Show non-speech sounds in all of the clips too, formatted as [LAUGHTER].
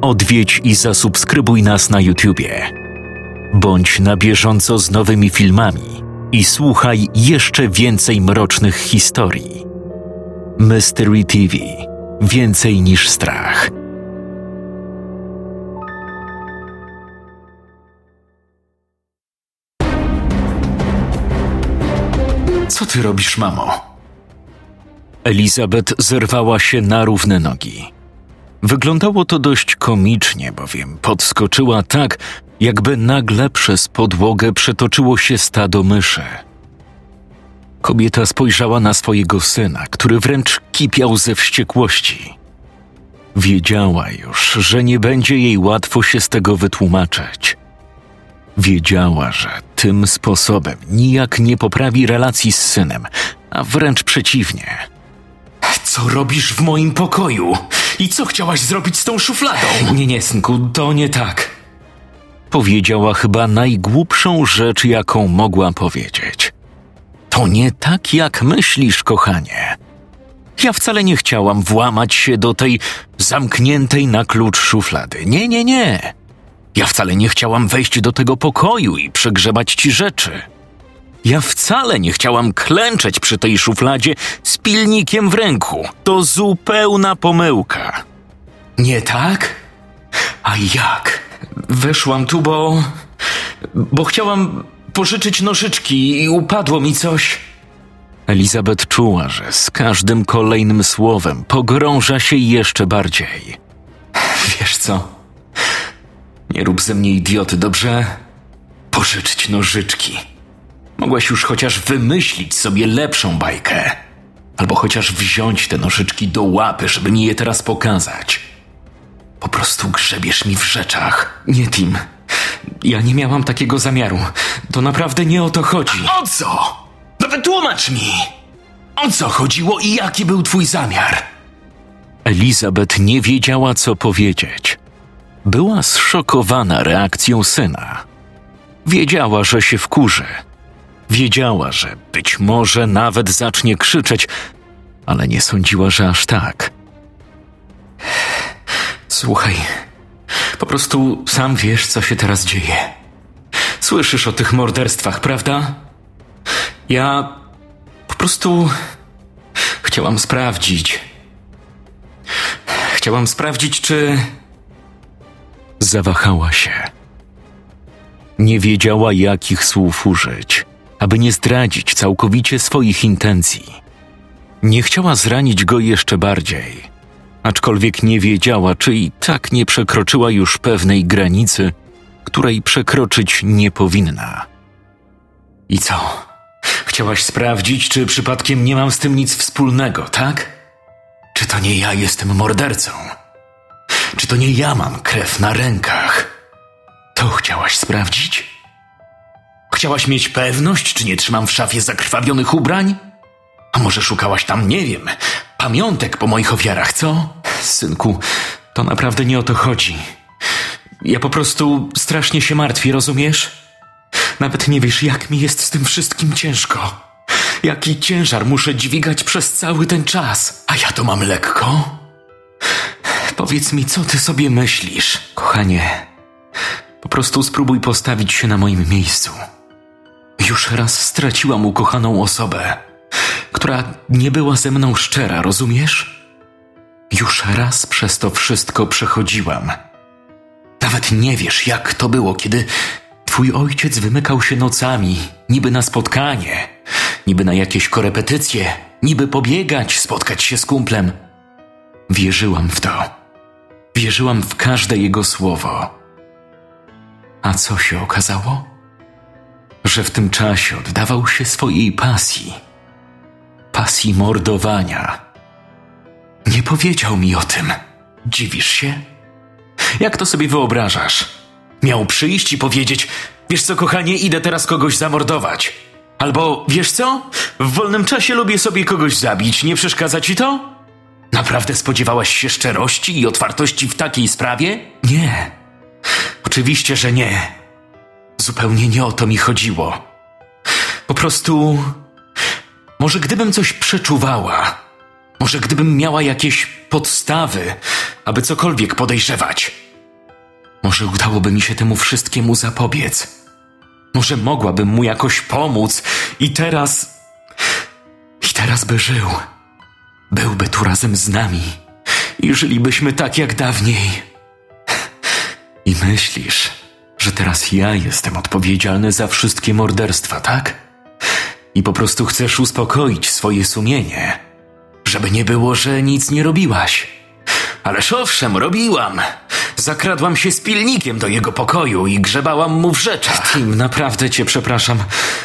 odwiedź i zasubskrybuj nas na YouTubie. Bądź na bieżąco z nowymi filmami i słuchaj jeszcze więcej mrocznych historii. Mystery TV Więcej niż strach. Co ty robisz, mamo? Elizabeth zerwała się na równe nogi. Wyglądało to dość komicznie, bowiem podskoczyła tak, jakby nagle przez podłogę przetoczyło się stado myszy. Kobieta spojrzała na swojego syna, który wręcz kipiał ze wściekłości. Wiedziała już, że nie będzie jej łatwo się z tego wytłumaczyć. Wiedziała, że tym sposobem nijak nie poprawi relacji z synem, a wręcz przeciwnie. Co robisz w moim pokoju? I co chciałaś zrobić z tą szufladą? Nie, nie, synku, to nie tak. Powiedziała chyba najgłupszą rzecz, jaką mogła powiedzieć. To nie tak, jak myślisz, kochanie. Ja wcale nie chciałam włamać się do tej zamkniętej na klucz szuflady. Nie, nie, nie. Ja wcale nie chciałam wejść do tego pokoju i przegrzebać ci rzeczy. Ja wcale nie chciałam klęczeć przy tej szufladzie z pilnikiem w ręku. To zupełna pomyłka. Nie tak? A jak? Weszłam tu, bo. bo chciałam pożyczyć nożyczki i upadło mi coś. Elizabeth czuła, że z każdym kolejnym słowem pogrąża się jeszcze bardziej. Wiesz co? Nie rób ze mnie idioty, dobrze? Pożyczyć nożyczki. Mogłaś już chociaż wymyślić sobie lepszą bajkę. Albo chociaż wziąć te nożyczki do łapy, żeby mi je teraz pokazać. Po prostu grzebiesz mi w rzeczach. Nie, Tim. Ja nie miałam takiego zamiaru. To naprawdę nie o to chodzi. A o co? No wytłumacz mi! O co chodziło i jaki był twój zamiar? Elizabeth nie wiedziała, co powiedzieć. Była zszokowana reakcją syna. Wiedziała, że się wkurzy. Wiedziała, że być może nawet zacznie krzyczeć, ale nie sądziła, że aż tak. Słuchaj, po prostu sam wiesz, co się teraz dzieje. Słyszysz o tych morderstwach, prawda? Ja po prostu chciałam sprawdzić. Chciałam sprawdzić, czy. Zawahała się. Nie wiedziała, jakich słów użyć, aby nie zdradzić całkowicie swoich intencji. Nie chciała zranić go jeszcze bardziej, aczkolwiek nie wiedziała, czy i tak nie przekroczyła już pewnej granicy, której przekroczyć nie powinna. I co? Chciałaś sprawdzić, czy przypadkiem nie mam z tym nic wspólnego, tak? Czy to nie ja jestem mordercą? Czy to nie ja mam krew na rękach? To chciałaś sprawdzić? Chciałaś mieć pewność, czy nie trzymam w szafie zakrwawionych ubrań? A może szukałaś tam, nie wiem, pamiątek po moich ofiarach, co? Synku, to naprawdę nie o to chodzi. Ja po prostu strasznie się martwię, rozumiesz? Nawet nie wiesz, jak mi jest z tym wszystkim ciężko. Jaki ciężar muszę dźwigać przez cały ten czas. A ja to mam lekko? Powiedz mi, co ty sobie myślisz, kochanie. Po prostu spróbuj postawić się na moim miejscu. Już raz straciłam ukochaną osobę, która nie była ze mną szczera, rozumiesz? Już raz przez to wszystko przechodziłam. Nawet nie wiesz, jak to było, kiedy twój ojciec wymykał się nocami, niby na spotkanie, niby na jakieś korepetycje, niby pobiegać, spotkać się z kumplem. Wierzyłam w to. Wierzyłam w każde jego słowo. A co się okazało? Że w tym czasie oddawał się swojej pasji. Pasji mordowania. Nie powiedział mi o tym. Dziwisz się? Jak to sobie wyobrażasz? Miał przyjść i powiedzieć: Wiesz co, kochanie, idę teraz kogoś zamordować. Albo wiesz co? W wolnym czasie lubię sobie kogoś zabić, nie przeszkadza ci to? Naprawdę spodziewałaś się szczerości i otwartości w takiej sprawie? Nie. Oczywiście, że nie. Zupełnie nie o to mi chodziło. Po prostu. Może gdybym coś przeczuwała, może gdybym miała jakieś podstawy, aby cokolwiek podejrzewać, Może udałoby mi się temu wszystkiemu zapobiec. Może mogłabym mu jakoś pomóc i teraz. I teraz by żył. Byłby tu razem z nami i żylibyśmy tak jak dawniej. I myślisz, że teraz ja jestem odpowiedzialny za wszystkie morderstwa, tak? I po prostu chcesz uspokoić swoje sumienie, żeby nie było, że nic nie robiłaś. Ależ owszem, robiłam. Zakradłam się z pilnikiem do jego pokoju i grzebałam mu w rzeczach. Tim, naprawdę cię przepraszam.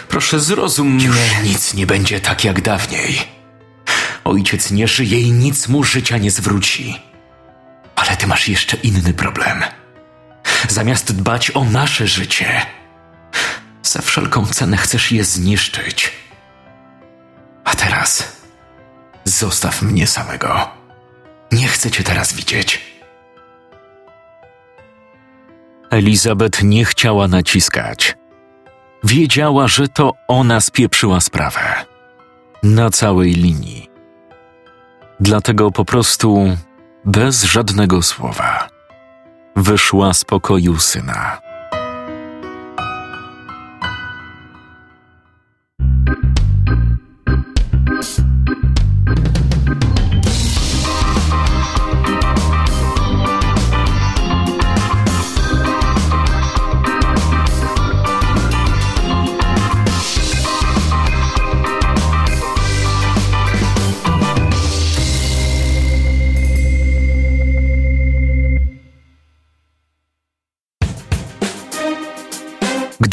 Proszę zrozum Już mnie. nic nie będzie tak jak dawniej. Ojciec nie żyje i nic mu życia nie zwróci. Ale ty masz jeszcze inny problem. Zamiast dbać o nasze życie, za wszelką cenę chcesz je zniszczyć. A teraz zostaw mnie samego. Nie chcę cię teraz widzieć. Elizabeth nie chciała naciskać. Wiedziała, że to ona spieprzyła sprawę. Na całej linii. Dlatego po prostu, bez żadnego słowa, wyszła z pokoju syna.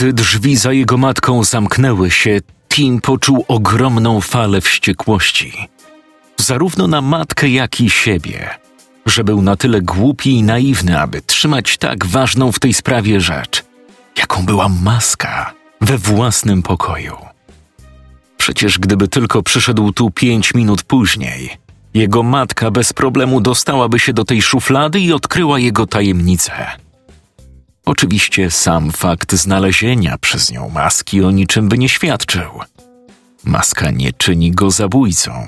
Gdy drzwi za jego matką zamknęły się, Tim poczuł ogromną falę wściekłości. Zarówno na matkę, jak i siebie, że był na tyle głupi i naiwny, aby trzymać tak ważną w tej sprawie rzecz, jaką była maska we własnym pokoju. Przecież gdyby tylko przyszedł tu pięć minut później, jego matka bez problemu dostałaby się do tej szuflady i odkryła jego tajemnicę. Oczywiście sam fakt znalezienia przez nią maski o niczym by nie świadczył. Maska nie czyni go zabójcą.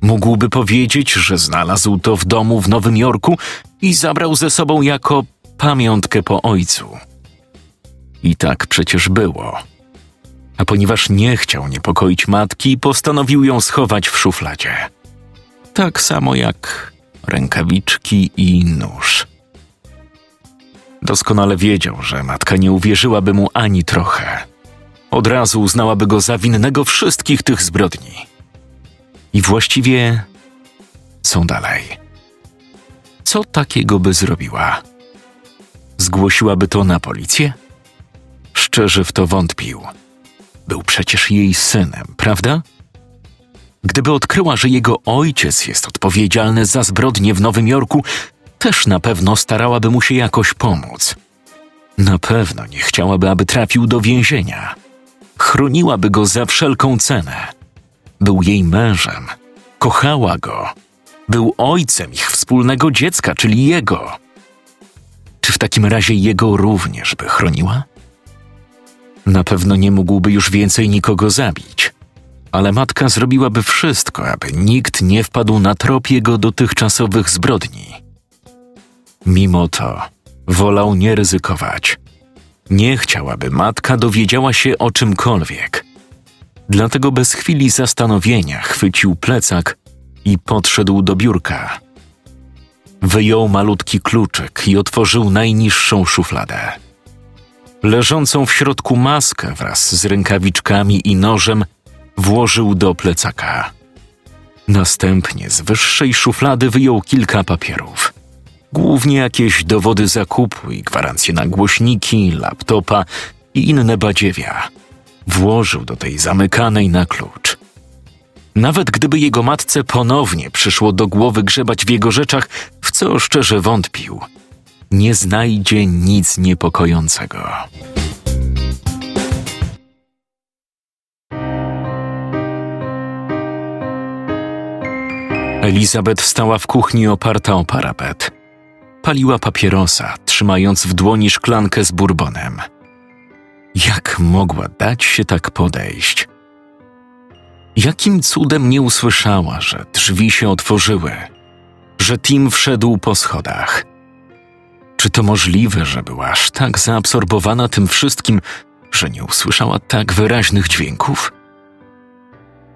Mógłby powiedzieć, że znalazł to w domu w Nowym Jorku i zabrał ze sobą jako pamiątkę po ojcu. I tak przecież było. A ponieważ nie chciał niepokoić matki, postanowił ją schować w szufladzie. Tak samo jak rękawiczki i nóż. Doskonale wiedział, że matka nie uwierzyłaby mu ani trochę. Od razu uznałaby go za winnego wszystkich tych zbrodni. I właściwie co dalej? Co takiego by zrobiła? Zgłosiłaby to na policję? Szczerze w to wątpił. Był przecież jej synem, prawda? Gdyby odkryła, że jego ojciec jest odpowiedzialny za zbrodnie w Nowym Jorku, też na pewno starałaby mu się jakoś pomóc. Na pewno nie chciałaby, aby trafił do więzienia. Chroniłaby go za wszelką cenę. Był jej mężem, kochała go, był ojcem ich wspólnego dziecka, czyli jego. Czy w takim razie jego również by chroniła? Na pewno nie mógłby już więcej nikogo zabić, ale matka zrobiłaby wszystko, aby nikt nie wpadł na trop jego dotychczasowych zbrodni. Mimo to wolał nie ryzykować. Nie chciał, aby matka dowiedziała się o czymkolwiek. Dlatego bez chwili zastanowienia chwycił plecak i podszedł do biurka. Wyjął malutki kluczyk i otworzył najniższą szufladę. Leżącą w środku maskę wraz z rękawiczkami i nożem włożył do plecaka. Następnie z wyższej szuflady wyjął kilka papierów. Głównie jakieś dowody zakupu i gwarancje na głośniki, laptopa i inne badziewia. Włożył do tej zamykanej na klucz. Nawet gdyby jego matce ponownie przyszło do głowy grzebać w jego rzeczach, w co szczerze wątpił, nie znajdzie nic niepokojącego. Elizabeth stała w kuchni oparta o parapet paliła papierosa, trzymając w dłoni szklankę z bourbonem. Jak mogła dać się tak podejść? Jakim cudem nie usłyszała, że drzwi się otworzyły, że Tim wszedł po schodach? Czy to możliwe, że była aż tak zaabsorbowana tym wszystkim, że nie usłyszała tak wyraźnych dźwięków?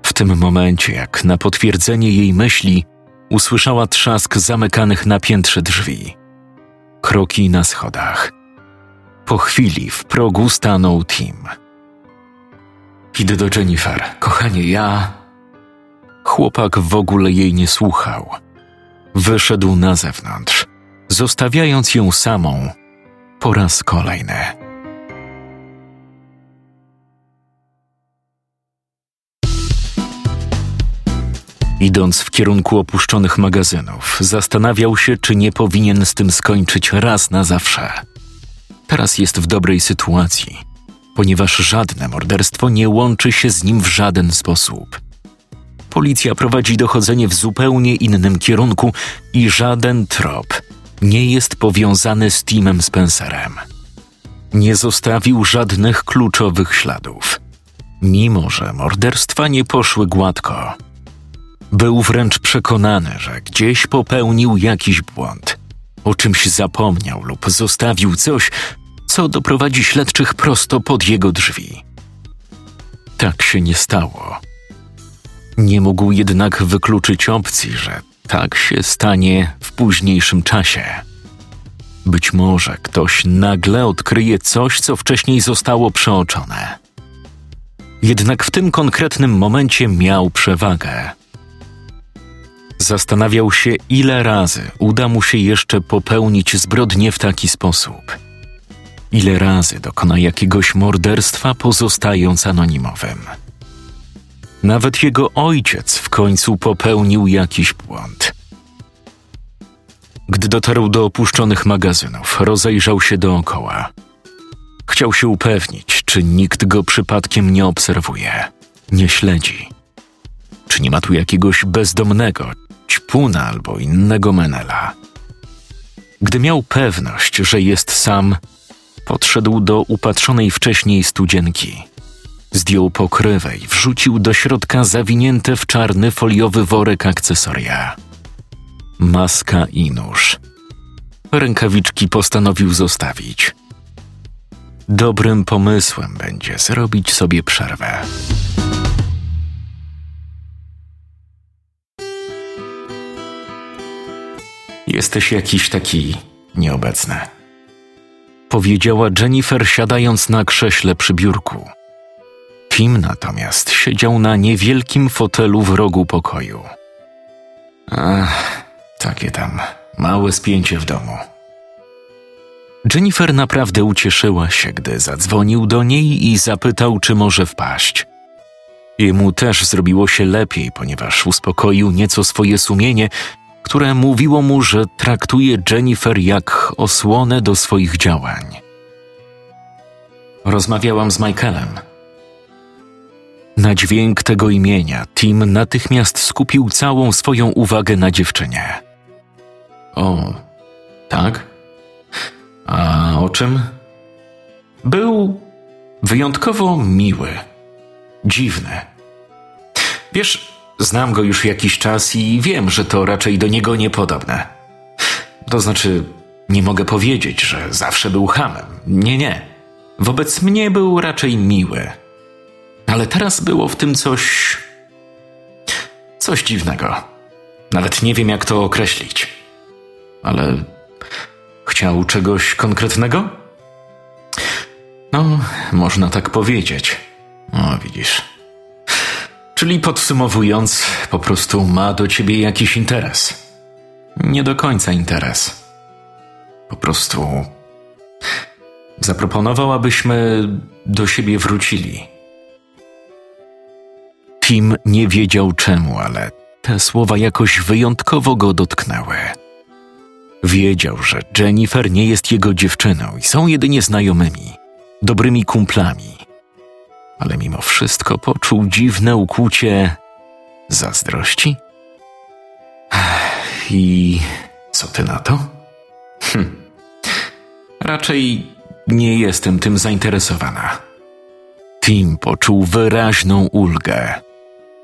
W tym momencie, jak na potwierdzenie jej myśli, usłyszała trzask zamykanych na piętrze drzwi. Kroki na schodach. Po chwili w progu stanął Tim. Idę do Jennifer. Kochanie, ja. Chłopak w ogóle jej nie słuchał. Wyszedł na zewnątrz, zostawiając ją samą po raz kolejny. Idąc w kierunku opuszczonych magazynów, zastanawiał się, czy nie powinien z tym skończyć raz na zawsze. Teraz jest w dobrej sytuacji, ponieważ żadne morderstwo nie łączy się z nim w żaden sposób. Policja prowadzi dochodzenie w zupełnie innym kierunku i żaden trop nie jest powiązany z Timem Spencerem. Nie zostawił żadnych kluczowych śladów, mimo że morderstwa nie poszły gładko. Był wręcz przekonany, że gdzieś popełnił jakiś błąd, o czymś zapomniał lub zostawił coś, co doprowadzi śledczych prosto pod jego drzwi. Tak się nie stało. Nie mógł jednak wykluczyć opcji, że tak się stanie w późniejszym czasie. Być może ktoś nagle odkryje coś, co wcześniej zostało przeoczone. Jednak w tym konkretnym momencie miał przewagę. Zastanawiał się, ile razy uda mu się jeszcze popełnić zbrodnię w taki sposób. Ile razy dokona jakiegoś morderstwa, pozostając anonimowym. Nawet jego ojciec w końcu popełnił jakiś błąd. Gdy dotarł do opuszczonych magazynów, rozejrzał się dookoła. Chciał się upewnić, czy nikt go przypadkiem nie obserwuje, nie śledzi. Czy nie ma tu jakiegoś bezdomnego, ćpuna albo innego menela. Gdy miał pewność, że jest sam, podszedł do upatrzonej wcześniej studzienki. Zdjął pokrywę i wrzucił do środka zawinięte w czarny foliowy worek akcesoria. Maska i nóż. Rękawiczki postanowił zostawić. Dobrym pomysłem będzie zrobić sobie przerwę. Jesteś jakiś taki nieobecny. Powiedziała Jennifer, siadając na krześle przy biurku. Tim natomiast siedział na niewielkim fotelu w rogu pokoju. Ach, takie tam małe spięcie w domu. Jennifer naprawdę ucieszyła się, gdy zadzwonił do niej i zapytał, czy może wpaść. Jemu też zrobiło się lepiej, ponieważ uspokoił nieco swoje sumienie które mówiło mu, że traktuje Jennifer jak osłonę do swoich działań. Rozmawiałam z Michaelem. Na dźwięk tego imienia Tim natychmiast skupił całą swoją uwagę na dziewczynie. O, tak? A o czym? Był wyjątkowo miły, dziwny. Wiesz, Znam go już jakiś czas i wiem, że to raczej do niego niepodobne. To znaczy, nie mogę powiedzieć, że zawsze był hamem. Nie, nie. Wobec mnie był raczej miły. Ale teraz było w tym coś. coś dziwnego. Nawet nie wiem, jak to określić. Ale chciał czegoś konkretnego? No, można tak powiedzieć. O, widzisz. Czyli podsumowując, po prostu ma do ciebie jakiś interes. Nie do końca interes. Po prostu zaproponował, abyśmy do siebie wrócili. Tim nie wiedział czemu, ale te słowa jakoś wyjątkowo go dotknęły. Wiedział, że Jennifer nie jest jego dziewczyną i są jedynie znajomymi, dobrymi kumplami ale mimo wszystko poczuł dziwne ukłucie zazdrości. I co ty na to? Hm. Raczej nie jestem tym zainteresowana. Tim poczuł wyraźną ulgę.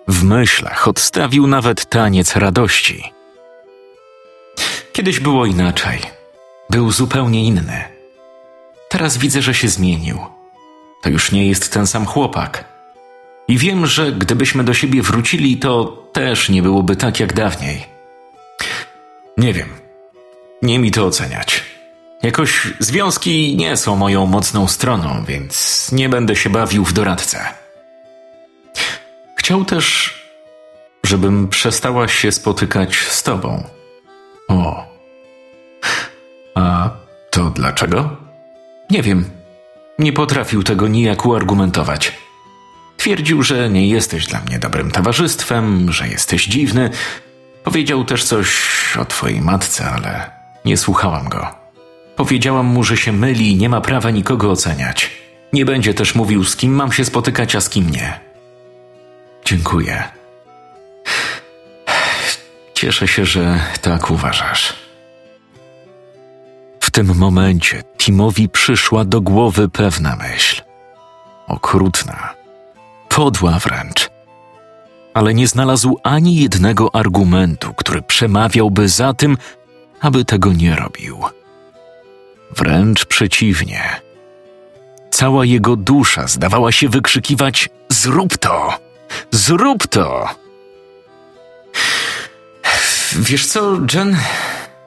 W myślach odstawił nawet taniec radości. Kiedyś było inaczej. był zupełnie inny. Teraz widzę, że się zmienił. To już nie jest ten sam chłopak. I wiem, że gdybyśmy do siebie wrócili, to też nie byłoby tak jak dawniej. Nie wiem. Nie mi to oceniać. Jakoś związki nie są moją mocną stroną, więc nie będę się bawił w doradcę. Chciał też, żebym przestała się spotykać z tobą. O. A to dlaczego? Nie wiem. Nie potrafił tego nijak uargumentować. Twierdził, że nie jesteś dla mnie dobrym towarzystwem, że jesteś dziwny. Powiedział też coś o twojej matce, ale nie słuchałam go. Powiedziałam mu, że się myli i nie ma prawa nikogo oceniać. Nie będzie też mówił, z kim mam się spotykać, a z kim nie. Dziękuję. Cieszę się, że tak uważasz. W tym momencie Timowi przyszła do głowy pewna myśl. Okrutna, podła wręcz. Ale nie znalazł ani jednego argumentu, który przemawiałby za tym, aby tego nie robił. Wręcz przeciwnie. Cała jego dusza zdawała się wykrzykiwać: Zrób to! Zrób to! Wiesz co, Jen?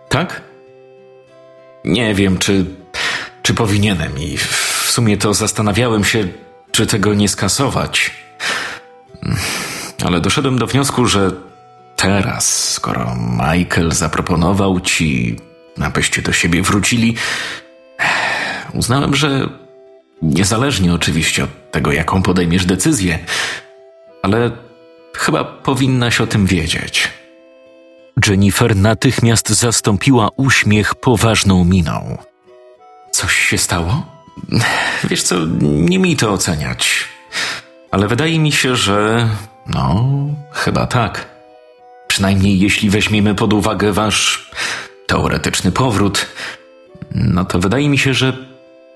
Tak? Nie wiem, czy, czy powinienem i w sumie to zastanawiałem się, czy tego nie skasować. Ale doszedłem do wniosku, że teraz, skoro Michael zaproponował ci, abyście do siebie wrócili, uznałem, że niezależnie oczywiście od tego, jaką podejmiesz decyzję, ale chyba powinnaś o tym wiedzieć. Jennifer natychmiast zastąpiła uśmiech poważną miną. Coś się stało? Wiesz co, nie mi to oceniać. Ale wydaje mi się, że. No, chyba tak. Przynajmniej jeśli weźmiemy pod uwagę wasz teoretyczny powrót, no to wydaje mi się, że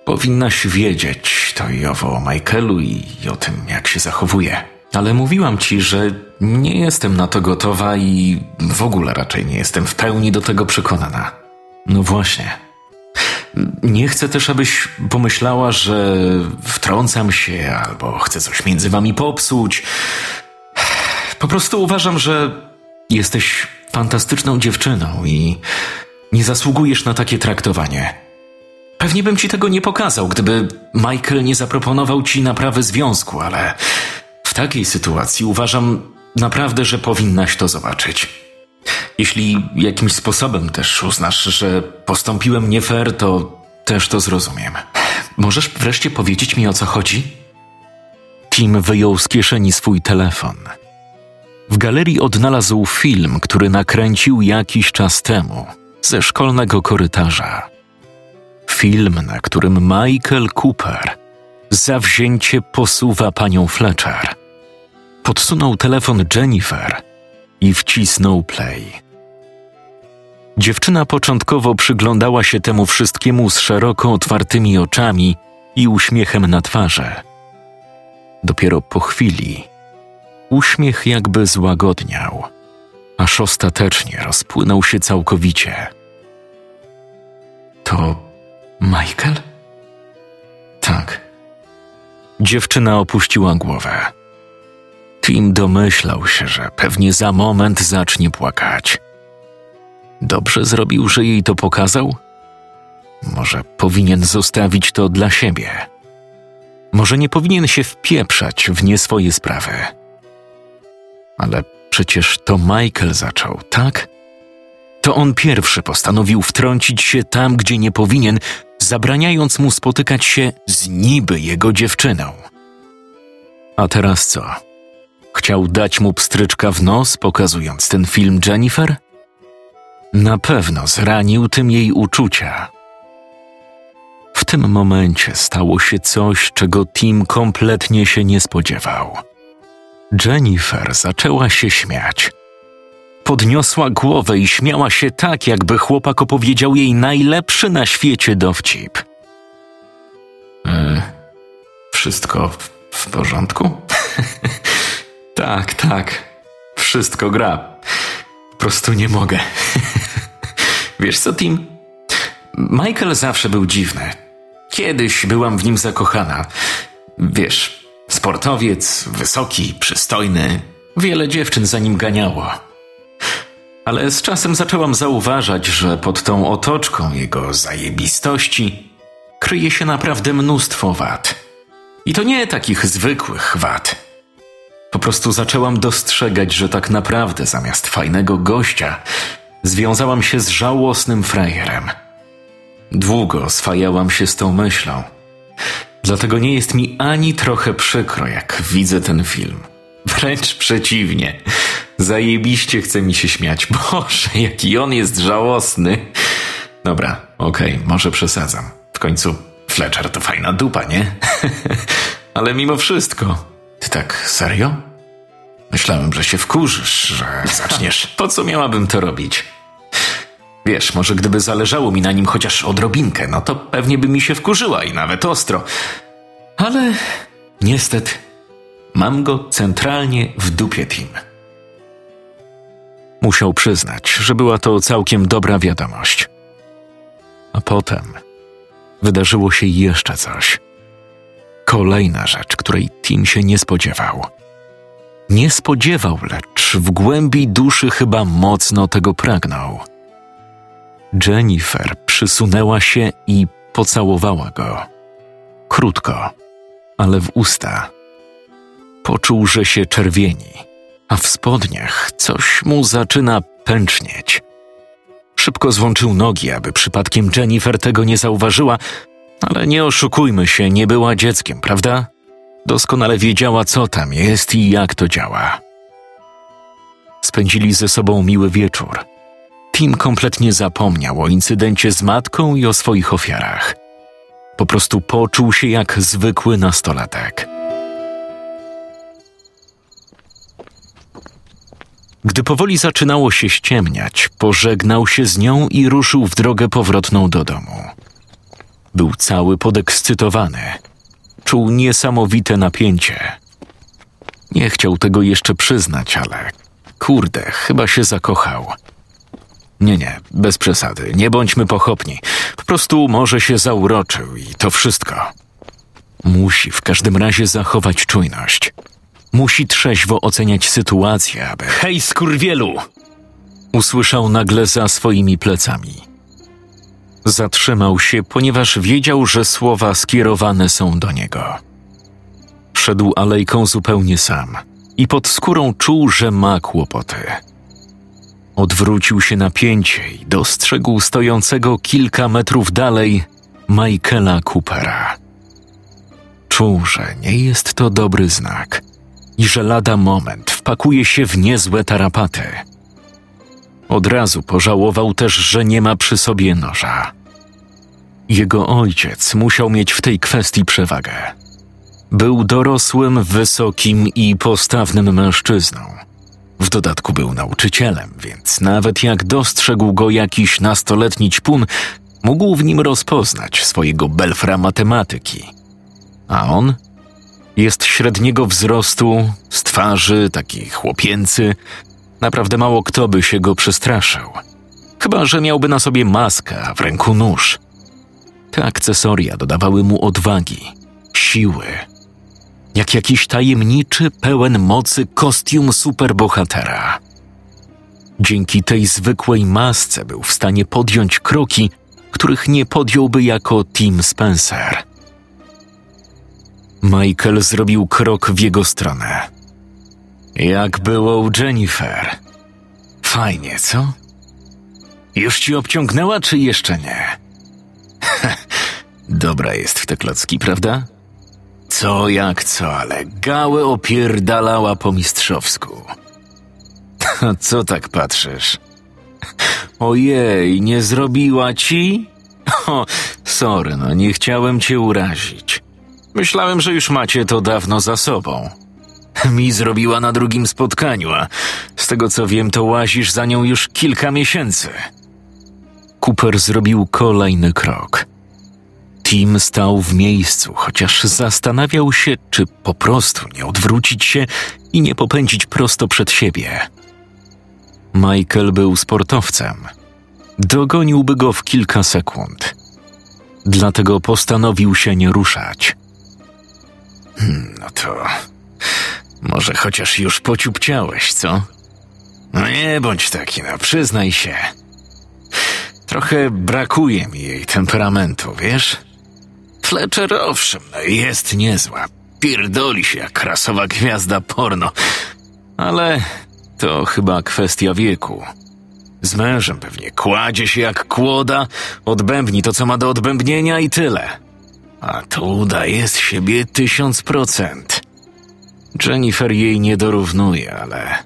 powinnaś wiedzieć to i owo o Michaelu i o tym, jak się zachowuje. Ale mówiłam ci, że nie jestem na to gotowa i w ogóle raczej nie jestem w pełni do tego przekonana. No właśnie. Nie chcę też, abyś pomyślała, że wtrącam się albo chcę coś między wami popsuć. Po prostu uważam, że jesteś fantastyczną dziewczyną i nie zasługujesz na takie traktowanie. Pewnie bym ci tego nie pokazał, gdyby Michael nie zaproponował ci naprawy związku, ale takiej sytuacji uważam naprawdę, że powinnaś to zobaczyć. Jeśli jakimś sposobem też uznasz, że postąpiłem nie fair, to też to zrozumiem. Możesz wreszcie powiedzieć mi o co chodzi? Tim wyjął z kieszeni swój telefon. W galerii odnalazł film, który nakręcił jakiś czas temu ze szkolnego korytarza. Film, na którym Michael Cooper zawzięcie posuwa panią Fletcher. Podsunął telefon Jennifer i wcisnął play. Dziewczyna początkowo przyglądała się temu wszystkiemu z szeroko otwartymi oczami i uśmiechem na twarzy. Dopiero po chwili uśmiech jakby złagodniał, aż ostatecznie rozpłynął się całkowicie. To Michael? Tak. Dziewczyna opuściła głowę. Tim domyślał się, że pewnie za moment zacznie płakać. Dobrze zrobił, że jej to pokazał? Może powinien zostawić to dla siebie. Może nie powinien się wpieprzać w nie swoje sprawy. Ale przecież to Michael zaczął, tak? To on pierwszy postanowił wtrącić się tam, gdzie nie powinien, zabraniając mu spotykać się z niby jego dziewczyną. A teraz co? Chciał dać mu pstryczka w nos, pokazując ten film Jennifer? Na pewno zranił tym jej uczucia. W tym momencie stało się coś, czego Tim kompletnie się nie spodziewał. Jennifer zaczęła się śmiać. Podniosła głowę i śmiała się tak, jakby chłopak opowiedział jej najlepszy na świecie dowcip. E, wszystko w porządku? [LAUGHS] tak, tak. Wszystko gra. Po prostu nie mogę. [LAUGHS] Wiesz co, Tim? Michael zawsze był dziwny. Kiedyś byłam w nim zakochana. Wiesz, sportowiec, wysoki, przystojny. Wiele dziewczyn za nim ganiało. Ale z czasem zaczęłam zauważać, że pod tą otoczką jego zajebistości kryje się naprawdę mnóstwo wad. I to nie takich zwykłych wad. Po prostu zaczęłam dostrzegać, że tak naprawdę zamiast fajnego gościa związałam się z żałosnym frajerem. Długo swajałam się z tą myślą. Dlatego nie jest mi ani trochę przykro, jak widzę ten film. Wręcz przeciwnie. Zajebiście chce mi się śmiać. [LAUGHS] Boże, jaki on jest żałosny. Dobra, okej, okay, może przesadzam. W końcu Fletcher to fajna dupa, nie? [LAUGHS] Ale mimo wszystko. Ty tak serio? Myślałem, że się wkurzysz, że zaczniesz. [LAUGHS] Po co miałabym to robić? Wiesz, może gdyby zależało mi na nim chociaż odrobinkę, no to pewnie by mi się wkurzyła i nawet ostro. Ale niestety mam go centralnie w dupie Tim. Musiał przyznać, że była to całkiem dobra wiadomość. A potem wydarzyło się jeszcze coś. Kolejna rzecz, której Tim się nie spodziewał. Nie spodziewał, lecz w głębi duszy chyba mocno tego pragnął. Jennifer przysunęła się i pocałowała go. Krótko, ale w usta. Poczuł, że się czerwieni, a w spodniach coś mu zaczyna pęcznieć. Szybko złączył nogi, aby przypadkiem Jennifer tego nie zauważyła, ale nie oszukujmy się, nie była dzieckiem, prawda? Doskonale wiedziała, co tam jest i jak to działa. Spędzili ze sobą miły wieczór. Tim kompletnie zapomniał o incydencie z matką i o swoich ofiarach. Po prostu poczuł się jak zwykły nastolatek. Gdy powoli zaczynało się ściemniać, pożegnał się z nią i ruszył w drogę powrotną do domu. Był cały podekscytowany. Czuł niesamowite napięcie. Nie chciał tego jeszcze przyznać, ale kurde, chyba się zakochał. Nie, nie, bez przesady, nie bądźmy pochopni. Po prostu może się zauroczył i to wszystko. Musi w każdym razie zachować czujność. Musi trzeźwo oceniać sytuację, aby. Hej, skurwielu! Usłyszał nagle za swoimi plecami. Zatrzymał się, ponieważ wiedział, że słowa skierowane są do niego. Szedł alejką zupełnie sam i pod skórą czuł, że ma kłopoty. Odwrócił się na pięcie i dostrzegł stojącego kilka metrów dalej Michaela Coopera. Czuł, że nie jest to dobry znak i że lada moment wpakuje się w niezłe tarapaty. Od razu pożałował też, że nie ma przy sobie noża. Jego ojciec musiał mieć w tej kwestii przewagę. Był dorosłym, wysokim i postawnym mężczyzną. W dodatku był nauczycielem, więc nawet jak dostrzegł go jakiś nastoletni ćpun, mógł w nim rozpoznać swojego belfra matematyki. A on jest średniego wzrostu, z twarzy, taki chłopięcy. Naprawdę mało kto by się go przestraszył. Chyba, że miałby na sobie maskę, a w ręku nóż. Te akcesoria dodawały mu odwagi, siły. Jak jakiś tajemniczy, pełen mocy kostium superbohatera. Dzięki tej zwykłej masce był w stanie podjąć kroki, których nie podjąłby jako Tim Spencer – Michael zrobił krok w jego stronę. Jak było u Jennifer? Fajnie, co? Już ci obciągnęła, czy jeszcze nie? [LAUGHS] Dobra jest w te klocki, prawda? Co jak co, ale gałę opierdalała po mistrzowsku. [LAUGHS] co tak patrzysz? [LAUGHS] Ojej, nie zrobiła ci? O, sorry, no nie chciałem cię urazić. Myślałem, że już macie to dawno za sobą. Mi zrobiła na drugim spotkaniu, a z tego co wiem, to łazisz za nią już kilka miesięcy. Cooper zrobił kolejny krok. Tim stał w miejscu, chociaż zastanawiał się, czy po prostu nie odwrócić się i nie popędzić prosto przed siebie. Michael był sportowcem. dogoniłby go w kilka sekund. Dlatego postanowił się nie ruszać. Hmm, no to może chociaż już pociupciałeś, co? No nie bądź taki, no przyznaj się. Trochę brakuje mi jej temperamentu, wiesz? Fletcher owszem, no jest niezła. Pierdoli się jak krasowa gwiazda porno. Ale to chyba kwestia wieku. Z mężem pewnie kładzie się jak kłoda, odbębni to, co ma do odbębnienia i tyle. A to udaje z siebie tysiąc procent. Jennifer jej nie dorównuje, ale...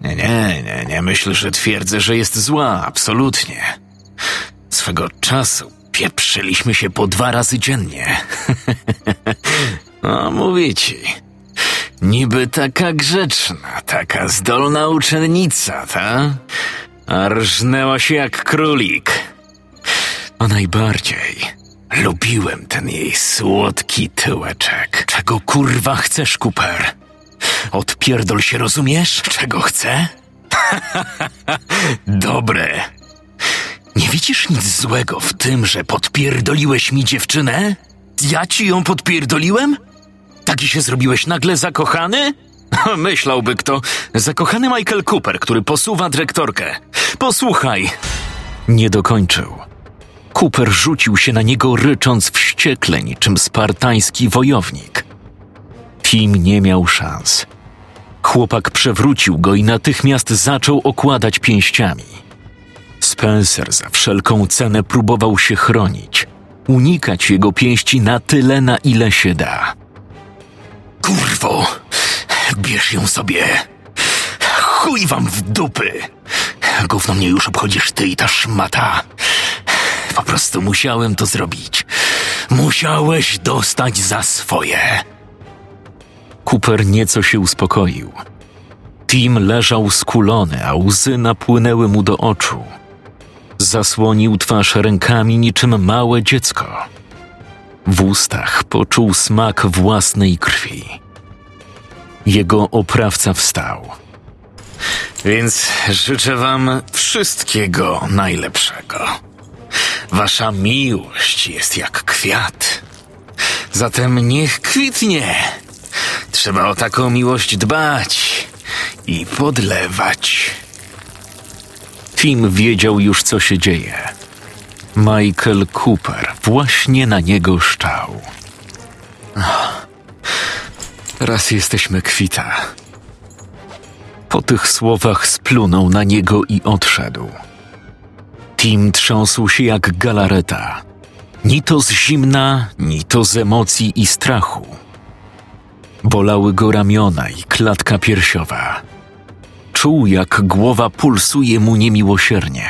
Nie, nie, nie, nie myśl, że twierdzę, że jest zła, absolutnie. Swego czasu pieprzyliśmy się po dwa razy dziennie. [LAUGHS] no, mówię ci. Niby taka grzeczna, taka zdolna uczennica, ta? A rżnęła się jak królik. A najbardziej lubiłem ten jej słodki tyłeczek. Czego kurwa chcesz, Cooper? Odpierdol się, rozumiesz? Czego chcę? [LAUGHS] Dobre. Nie widzisz nic złego w tym, że podpierdoliłeś mi dziewczynę? Ja ci ją podpierdoliłem? Taki się zrobiłeś nagle zakochany? [LAUGHS] Myślałby kto. Zakochany Michael Cooper, który posuwa dyrektorkę. Posłuchaj. Nie dokończył. Cooper rzucił się na niego, rycząc wściekle niczym spartański wojownik. Tim nie miał szans. Chłopak przewrócił go i natychmiast zaczął okładać pięściami. Spencer za wszelką cenę próbował się chronić, unikać jego pięści na tyle, na ile się da. Kurwo, bierz ją sobie. Chuj wam w dupy. Gówno mnie już obchodzisz ty i ta szmata. Po prostu musiałem to zrobić. Musiałeś dostać za swoje. Cooper nieco się uspokoił. Tim leżał skulony, a łzy napłynęły mu do oczu. Zasłonił twarz rękami niczym małe dziecko. W ustach poczuł smak własnej krwi. Jego oprawca wstał. Więc życzę wam wszystkiego najlepszego. Wasza miłość jest jak kwiat. Zatem niech kwitnie. Trzeba o taką miłość dbać i podlewać. Tim wiedział już, co się dzieje. Michael Cooper właśnie na niego szczał. Raz jesteśmy kwita. Po tych słowach splunął na niego i odszedł. Tim trząsł się jak galareta. Ni to z zimna, ni to z emocji i strachu. Bolały go ramiona i klatka piersiowa. Czuł, jak głowa pulsuje mu niemiłosiernie.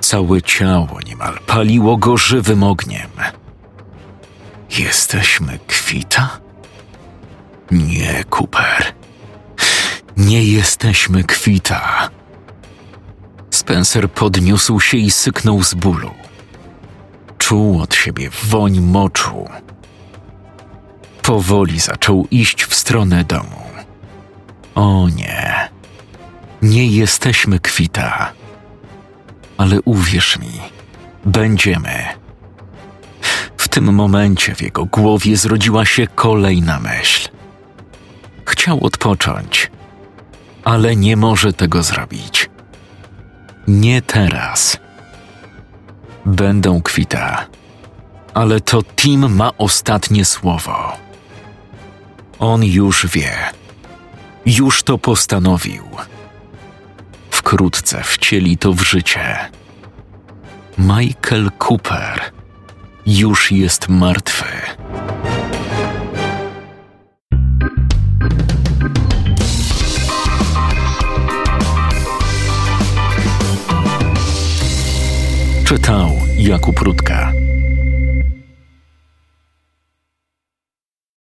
Całe ciało niemal paliło go żywym ogniem. Jesteśmy kwita? Nie, Cooper. Nie jesteśmy kwita. Spencer podniósł się i syknął z bólu. Czuł od siebie woń moczu. Powoli zaczął iść w stronę domu. O nie, nie jesteśmy kwita. Ale uwierz mi, będziemy. W tym momencie w jego głowie zrodziła się kolejna myśl. Chciał odpocząć, ale nie może tego zrobić. Nie teraz. Będą kwita, ale to Tim ma ostatnie słowo. On już wie, już to postanowił. Wkrótce wcieli to w życie. Michael Cooper już jest martwy. Czytał Jakub Rutka.